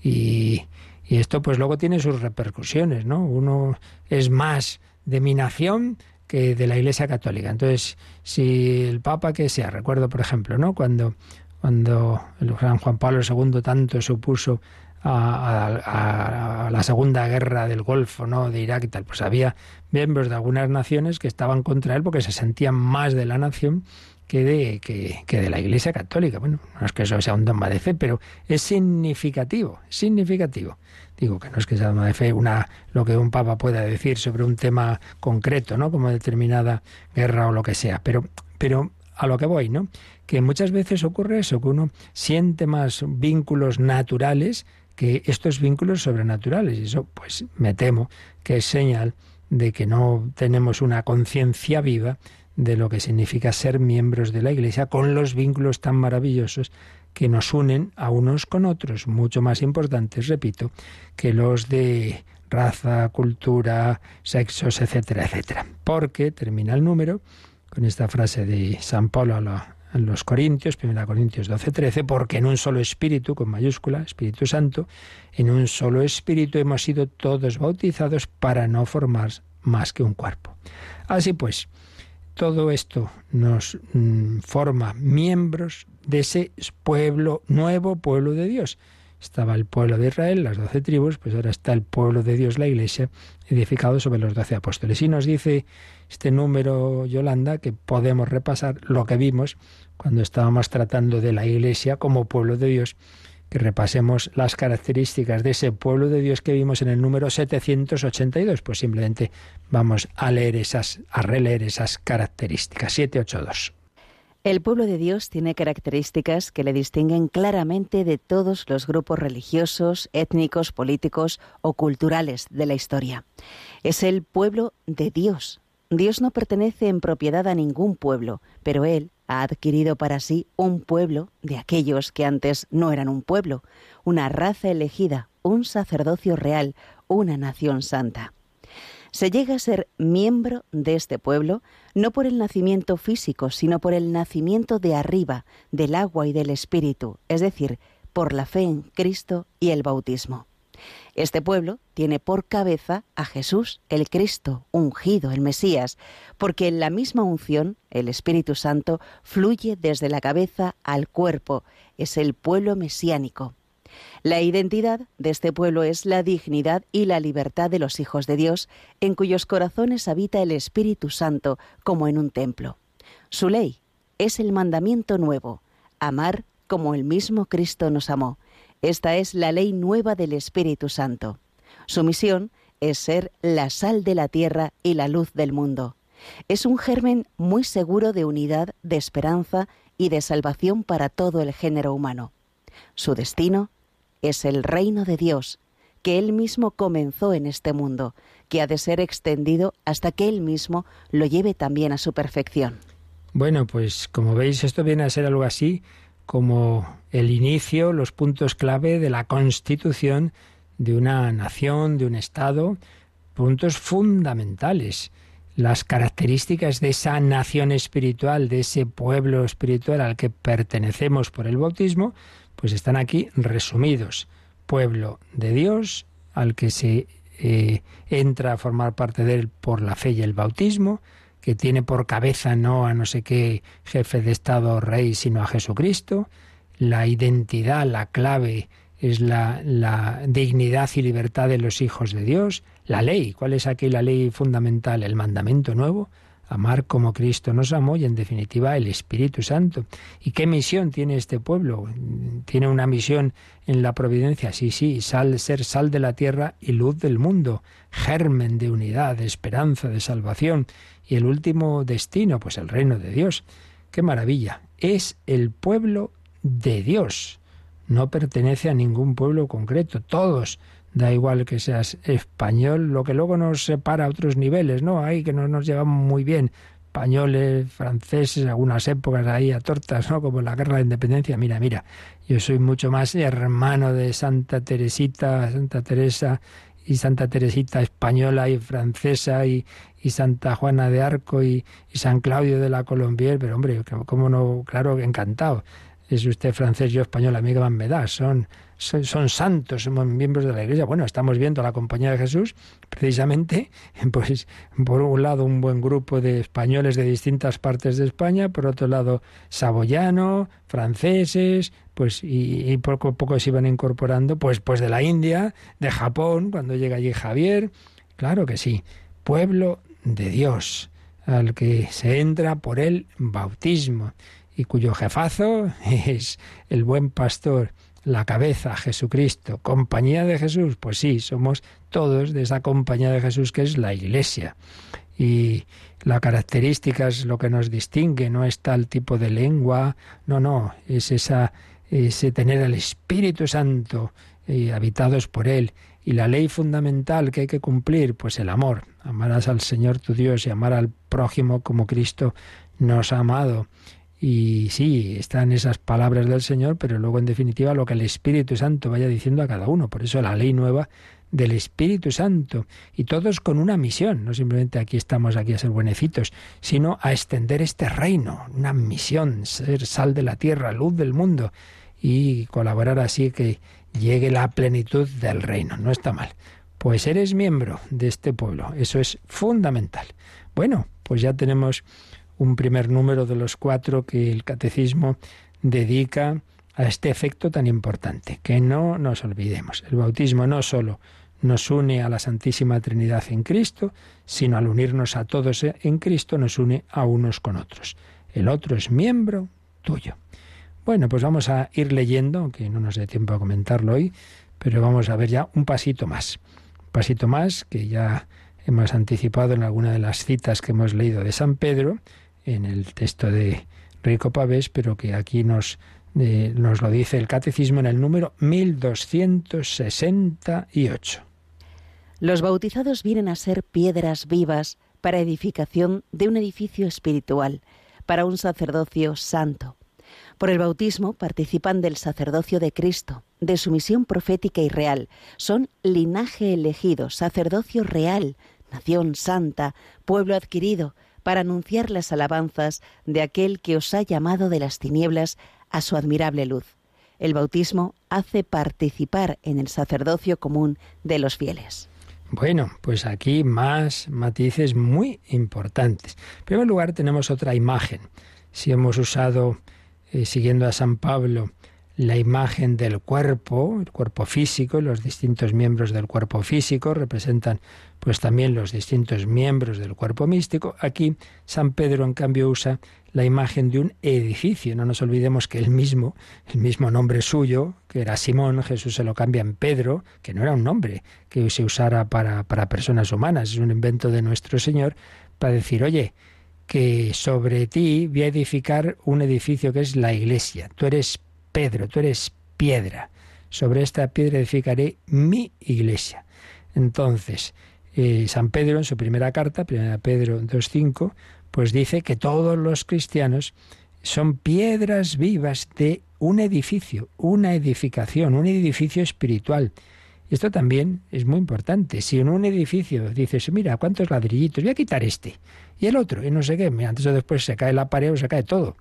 Y, y esto pues luego tiene sus repercusiones, ¿no? Uno es más de mi nación que de la Iglesia Católica. Entonces, si el Papa que sea, recuerdo por ejemplo, ¿no? Cuando cuando el Juan Pablo II tanto se opuso a, la Segunda Guerra del Golfo, ¿no? de Irak y tal, pues había miembros de algunas naciones que estaban contra él porque se sentían más de la nación que de, que, de la Iglesia Católica. Bueno, no es que eso sea un dogma de fe, pero es significativo, significativo. Digo que no es que sea dogma de fe una, lo que un papa pueda decir sobre un tema concreto, ¿no? Como determinada guerra o lo que sea, pero, pero a lo que voy, ¿no? Que muchas veces ocurre eso, que uno siente más vínculos naturales que estos vínculos sobrenaturales. Y eso, pues me temo que es señal de que no tenemos una conciencia viva de lo que significa ser miembros de la Iglesia con los vínculos tan maravillosos que nos unen a unos con otros, mucho más importantes, repito, que los de raza, cultura, sexos, etcétera, etcétera. Porque, termina el número, con esta frase de San Pablo a, los Corintios, 1 Corintios 12, 13, porque en un solo espíritu, con mayúscula, Espíritu Santo, en un solo espíritu hemos sido todos bautizados para no formar más que un cuerpo. Así pues, todo esto nos mm, forma miembros de ese pueblo, nuevo pueblo de Dios. Estaba el pueblo de Israel, las doce tribus, pues ahora está el pueblo de Dios, la Iglesia, edificado sobre los doce apóstoles. Y nos dice este número, Yolanda, que podemos repasar lo que vimos cuando estábamos tratando de la Iglesia como pueblo de Dios, que repasemos las características de ese pueblo de Dios que vimos en el número 782. Pues simplemente vamos a leer esas, a releer esas características. 782. El pueblo de Dios tiene características que le distinguen claramente de todos los grupos religiosos, étnicos, políticos o culturales de la historia. Es el pueblo de Dios, Dios no pertenece en propiedad a ningún pueblo, pero Él ha adquirido para sí un pueblo de aquellos que antes no eran un pueblo, una raza elegida, un sacerdocio real, una nación santa. Se llega a ser miembro de este pueblo no por el nacimiento físico, sino por el nacimiento de arriba, del agua y del Espíritu, es decir, por la fe en Cristo y el bautismo. Este pueblo tiene por cabeza a Jesús, el Cristo, ungido, el Mesías, porque en la misma unción el Espíritu Santo fluye desde la cabeza al cuerpo, es el pueblo mesiánico. La identidad de este pueblo es la dignidad y la libertad de los hijos de Dios, en cuyos corazones habita el Espíritu Santo como en un templo. Su ley es el mandamiento nuevo, amar como el mismo Cristo nos amó. Esta es la ley nueva del Espíritu Santo. Su misión es ser la sal de la tierra y la luz del mundo. Es un germen muy seguro de unidad, de esperanza y de salvación para todo el género humano. Su destino es el reino de Dios, que Él mismo comenzó en este mundo, que ha de ser extendido hasta que Él mismo lo lleve también a su perfección. Bueno, pues como veis, esto viene a ser algo así como el inicio, los puntos clave de la constitución de una nación, de un Estado, puntos fundamentales. Las características de esa nación espiritual, de ese pueblo espiritual al que pertenecemos por el bautismo, pues están aquí resumidos. Pueblo de Dios, al que se eh, entra a formar parte de él por la fe y el bautismo, que tiene por cabeza no a no sé qué jefe de Estado o rey, sino a Jesucristo. La identidad, la clave es la, la, dignidad y libertad de los hijos de Dios. La ley, ¿cuál es aquí la ley fundamental? El mandamiento nuevo, amar como Cristo nos amó y en definitiva el Espíritu Santo. ¿Y qué misión tiene este pueblo? ¿Tiene una misión en la providencia? Sí, sí, sal, ser sal de la tierra y luz del mundo, germen de unidad, de esperanza, de salvación. Y el último destino, pues el reino de Dios. ¡Qué maravilla! Es el pueblo de Dios. No pertenece a ningún pueblo concreto. Todos da igual que seas español, lo que luego nos separa a otros niveles, ¿no? Hay que no nos llevamos muy bien, españoles, franceses, algunas épocas ahí a tortas, ¿no? Como la guerra de independencia. Mira, mira, yo soy mucho más hermano de Santa Teresita, Santa Teresa y Santa Teresita española y francesa y, y Santa Juana de Arco y, San Claudio de la Colombier, pero hombre, cómo no, claro, encantado. Es usted francés, yo español, a mí me da, son son, santos, somos miembros de la Iglesia. Bueno, estamos viendo la compañía de Jesús, precisamente, pues por un lado un buen grupo de españoles de distintas partes de España, por otro lado saboyano, franceses, pues y, poco a poco se iban incorporando, pues, pues de la India, de Japón, cuando llega allí Javier, claro que sí, pueblo de Dios, al que se entra por el bautismo y cuyo jefazo es el buen pastor la cabeza, Jesucristo, compañía de Jesús, pues sí, somos todos de esa compañía de Jesús que es la Iglesia. Y la característica es lo que nos distingue, no es tal tipo de lengua, no, no, es esa, ese tener el Espíritu Santo y habitados por Él. Y la ley fundamental que hay que cumplir, pues el amor. Amarás al Señor tu Dios y amar al prójimo como Cristo nos ha amado. Y sí, están esas palabras del Señor, pero luego en definitiva lo que el Espíritu Santo vaya diciendo a cada uno. Por eso la ley nueva del Espíritu Santo. Y todos con una misión, no simplemente aquí estamos aquí a ser buenecitos, sino a extender este reino, una misión, ser sal de la tierra, luz del mundo y colaborar así que llegue la plenitud del reino. No está mal. Pues eres miembro de este pueblo, eso es fundamental. Bueno, pues ya tenemos un primer número de los cuatro que el catecismo dedica a este efecto tan importante, que no nos olvidemos. El bautismo no solo nos une a la Santísima Trinidad en Cristo, sino al unirnos a todos en Cristo nos une a unos con otros. El otro es miembro tuyo. Bueno, pues vamos a ir leyendo, que no nos dé tiempo a comentarlo hoy, pero vamos a ver ya un pasito más. Un pasito más que ya hemos anticipado en alguna de las citas que hemos leído de San Pedro, en el texto de Rico Pavés, pero que aquí nos, nos lo dice el Catecismo en el número 1268. Los bautizados vienen a ser piedras vivas para edificación de un edificio espiritual, para un sacerdocio santo. Por el bautismo participan del sacerdocio de Cristo, de su misión profética y real. Son linaje elegido, sacerdocio real, nación santa, pueblo adquirido, para anunciar las alabanzas de aquel que os ha llamado de las tinieblas a su admirable luz. El bautismo hace participar en el sacerdocio común de los fieles. Bueno, pues aquí más matices muy importantes. En primer lugar tenemos otra imagen. Si hemos usado, eh, siguiendo a San Pablo, la imagen del cuerpo, el cuerpo físico, los distintos miembros del cuerpo físico representan pues también los distintos miembros del cuerpo místico. Aquí San Pedro en cambio usa la imagen de un edificio. No nos olvidemos que el mismo, el mismo nombre suyo, que era Simón, Jesús se lo cambia en Pedro, que no era un nombre que se usara para, para personas humanas, es un invento de nuestro Señor, para decir, oye, que sobre ti voy a edificar un edificio que es la iglesia. Tú eres Pedro, tú eres piedra. Sobre esta piedra edificaré mi iglesia. Entonces, eh, San Pedro en su primera carta, primera Pedro 2.5, pues dice que todos los cristianos son piedras vivas de un edificio, una edificación, un edificio espiritual. Esto también es muy importante. Si en un edificio dices, mira, ¿cuántos ladrillitos? Voy a quitar este. Y el otro, y no sé qué, antes o después se cae la pared o se cae todo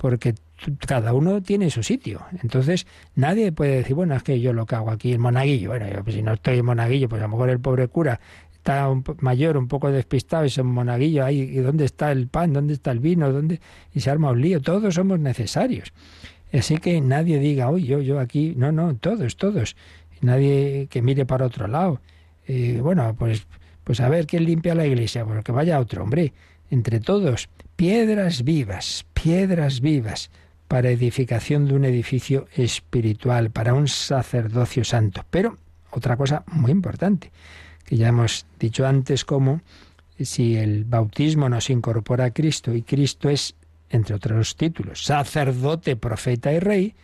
porque cada uno tiene su sitio. Entonces, nadie puede decir, bueno, es que yo lo que hago aquí en Monaguillo. Bueno, yo, pues si no estoy en Monaguillo, pues a lo mejor el pobre cura está un mayor, un poco despistado, es en Monaguillo, ahí, ¿y dónde está el pan? ¿Dónde está el vino? ¿Dónde? Y se arma un lío. Todos somos necesarios. Así que nadie diga, uy, yo, yo aquí. No, no, todos, todos. Nadie que mire para otro lado. Bueno, pues, pues a ver quién limpia la iglesia, porque pues vaya otro, hombre. Entre todos, piedras vivas, piedras vivas para edificación de un edificio espiritual, para un sacerdocio santo. Pero otra cosa muy importante, que ya hemos dicho antes, como si el bautismo nos incorpora a Cristo y Cristo es, entre otros títulos, sacerdote, profeta y rey,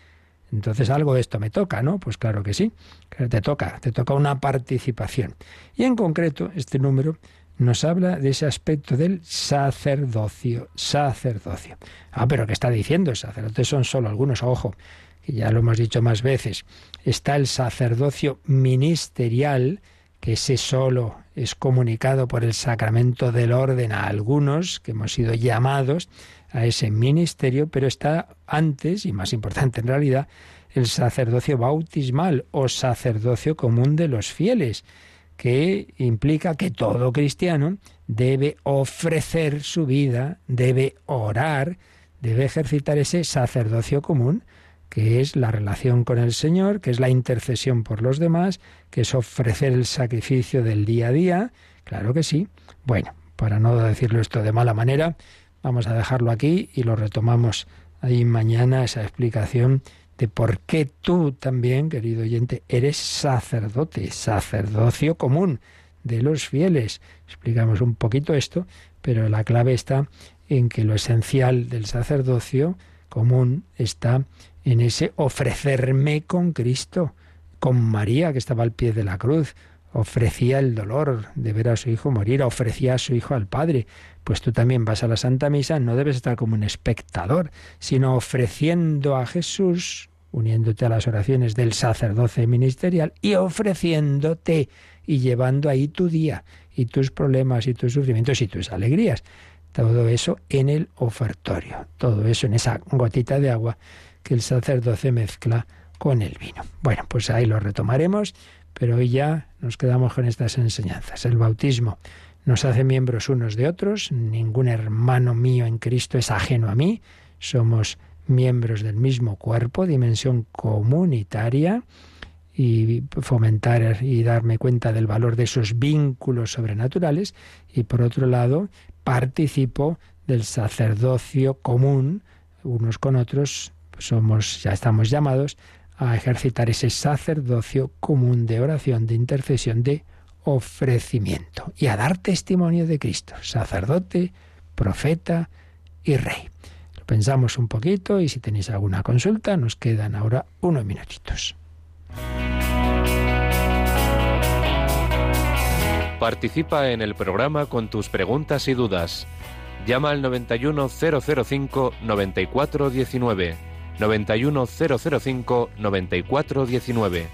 entonces algo de esto me toca, ¿no? Pues claro que sí, te toca, te toca una participación. Y en concreto, este número nos habla de ese aspecto del sacerdocio, sacerdocio. Ah, pero ¿qué está diciendo? Sacerdotes son solo algunos, ojo, que ya lo hemos dicho más veces. Está el sacerdocio ministerial, que ese solo es comunicado por el sacramento del orden a algunos que hemos sido llamados a ese ministerio, pero está antes, y más importante en realidad, el sacerdocio bautismal o sacerdocio común de los fieles que implica que todo cristiano debe ofrecer su vida, debe orar, debe ejercitar ese sacerdocio común, que es la relación con el Señor, que es la intercesión por los demás, que es ofrecer el sacrificio del día a día. Claro que sí. Bueno, para no decirlo esto de mala manera, vamos a dejarlo aquí y lo retomamos ahí mañana, esa explicación de por qué tú también, querido oyente, eres sacerdote, sacerdocio común de los fieles. Explicamos un poquito esto, pero la clave está en que lo esencial del sacerdocio común está en ese ofrecerme con Cristo, con María que estaba al pie de la cruz, ofrecía el dolor de ver a su hijo morir, ofrecía a su hijo al Padre. Pues tú también vas a la Santa Misa, no debes estar como un espectador, sino ofreciendo a Jesús, uniéndote a las oraciones del sacerdote ministerial y ofreciéndote y llevando ahí tu día y tus problemas y tus sufrimientos y tus alegrías. Todo eso en el ofertorio, todo eso en esa gotita de agua que el sacerdote mezcla con el vino. Bueno, pues ahí lo retomaremos pero hoy ya nos quedamos con estas enseñanzas. El bautismo nos hace miembros unos de otros, ningún hermano mío en Cristo es ajeno a mí, somos miembros del mismo cuerpo, dimensión comunitaria, y fomentar y darme cuenta del valor de esos vínculos sobrenaturales, y por otro lado, participo del sacerdocio común, unos con otros, somos, ya estamos llamados a ejercitar ese sacerdocio común de oración, de intercesión, de ofrecimiento y a dar testimonio de Cristo, sacerdote, profeta y rey. Lo pensamos un poquito y si tenéis alguna consulta nos quedan ahora unos minutitos. Participa en el programa con tus preguntas y dudas. Llama al 91005 9419 91005 9419.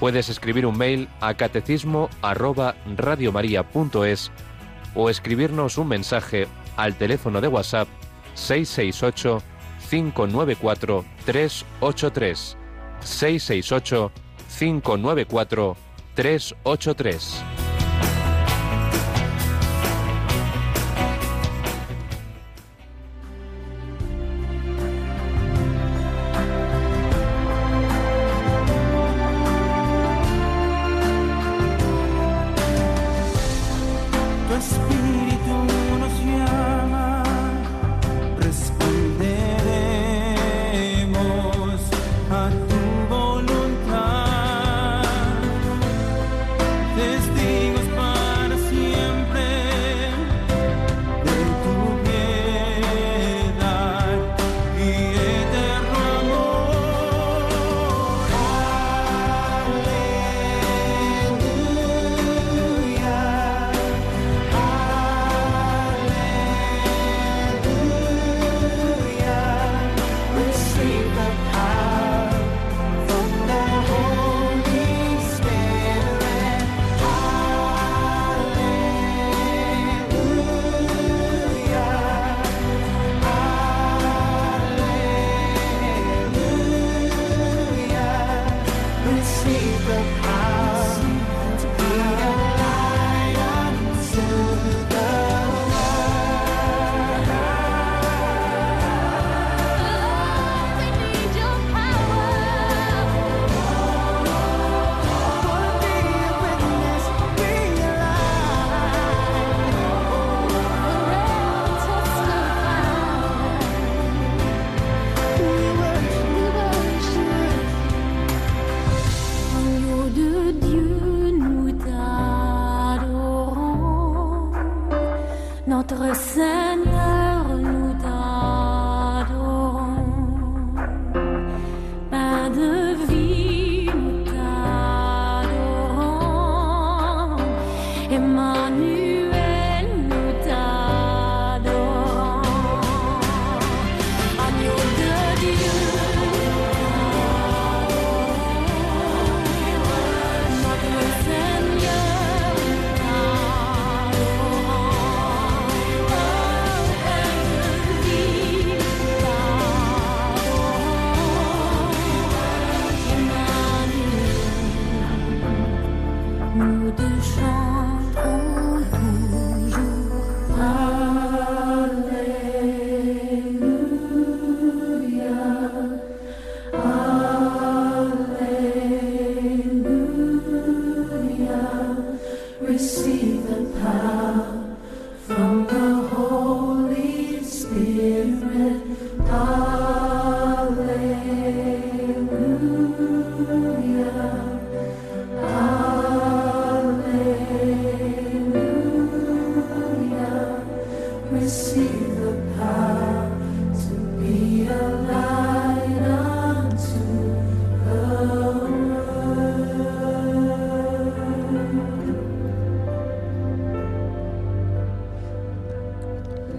Puedes escribir un mail a catecismo arroba radiomaria.es o escribirnos un mensaje al teléfono de WhatsApp 668 594 383 668 594 383.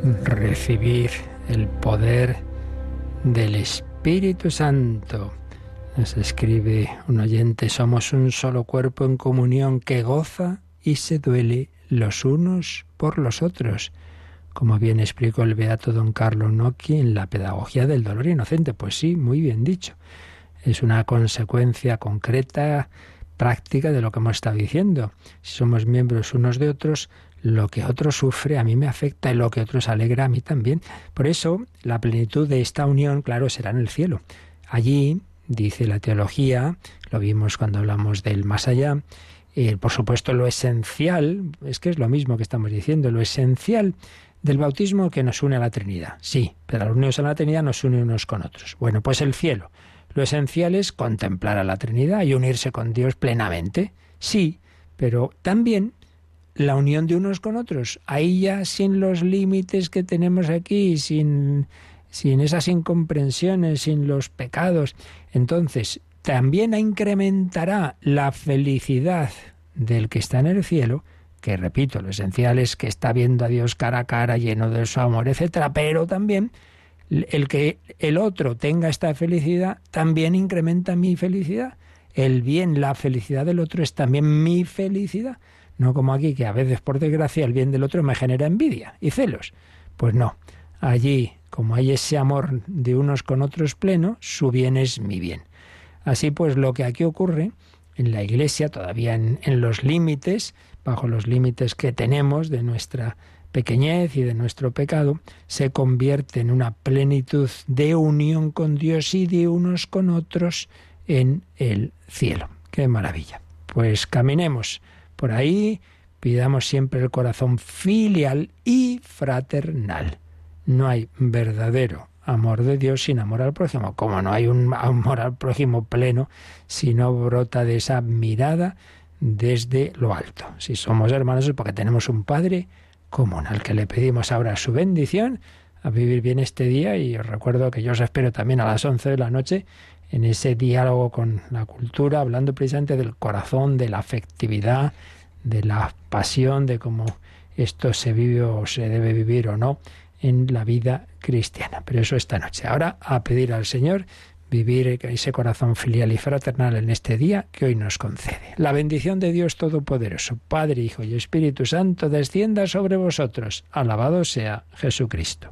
Recibir el poder del Espíritu Santo. Nos escribe un oyente, somos un solo cuerpo en comunión que goza y se duele los unos por los otros, como bien explicó el beato don Carlos Nocchi en la Pedagogía del Dolor Inocente. Pues sí, muy bien dicho. Es una consecuencia concreta, práctica de lo que hemos estado diciendo. Si somos miembros unos de otros, lo que otro sufre a mí me afecta y lo que otros alegra a mí también. Por eso, la plenitud de esta unión, claro, será en el cielo. Allí, dice la teología, lo vimos cuando hablamos del más allá, eh, por supuesto lo esencial, es que es lo mismo que estamos diciendo, lo esencial del bautismo que nos une a la Trinidad. Sí, pero al unirnos a la Trinidad nos une unos con otros. Bueno, pues el cielo. Lo esencial es contemplar a la Trinidad y unirse con Dios plenamente. Sí, pero también la unión de unos con otros. Ahí ya sin los límites que tenemos aquí, sin, sin esas incomprensiones, sin los pecados. Entonces, también incrementará la felicidad del que está en el cielo, que repito, lo esencial es que está viendo a Dios cara a cara, lleno de su amor, etcétera, pero también el que el otro tenga esta felicidad también incrementa mi felicidad. El bien, la felicidad del otro es también mi felicidad. No como aquí, que a veces, por desgracia, el bien del otro me genera envidia y celos. Pues no. Allí, como hay ese amor de unos con otros pleno, su bien es mi bien. Así pues, lo que aquí ocurre en la Iglesia, todavía en, los límites, bajo los límites que tenemos de nuestra pequeñez y de nuestro pecado, se convierte en una plenitud de unión con Dios y de unos con otros en el cielo. ¡Qué maravilla! Pues caminemos por ahí pidamos siempre el corazón filial y fraternal. No hay verdadero amor de Dios sin amor al prójimo, como no hay un amor al prójimo pleno si no brota de esa mirada desde lo alto. Si somos hermanos es porque tenemos un Padre común al que le pedimos ahora su bendición a vivir bien este día y os recuerdo que yo os espero también a las 11 de la noche en ese diálogo con la cultura, hablando precisamente del corazón, de la afectividad, de la pasión, de cómo esto se vive o se debe vivir o no en la vida cristiana. Pero eso esta noche. Ahora a pedir al Señor vivir ese corazón filial y fraternal en este día que hoy nos concede. La bendición de Dios Todopoderoso, Padre, Hijo y Espíritu Santo, descienda sobre vosotros. Alabado sea Jesucristo.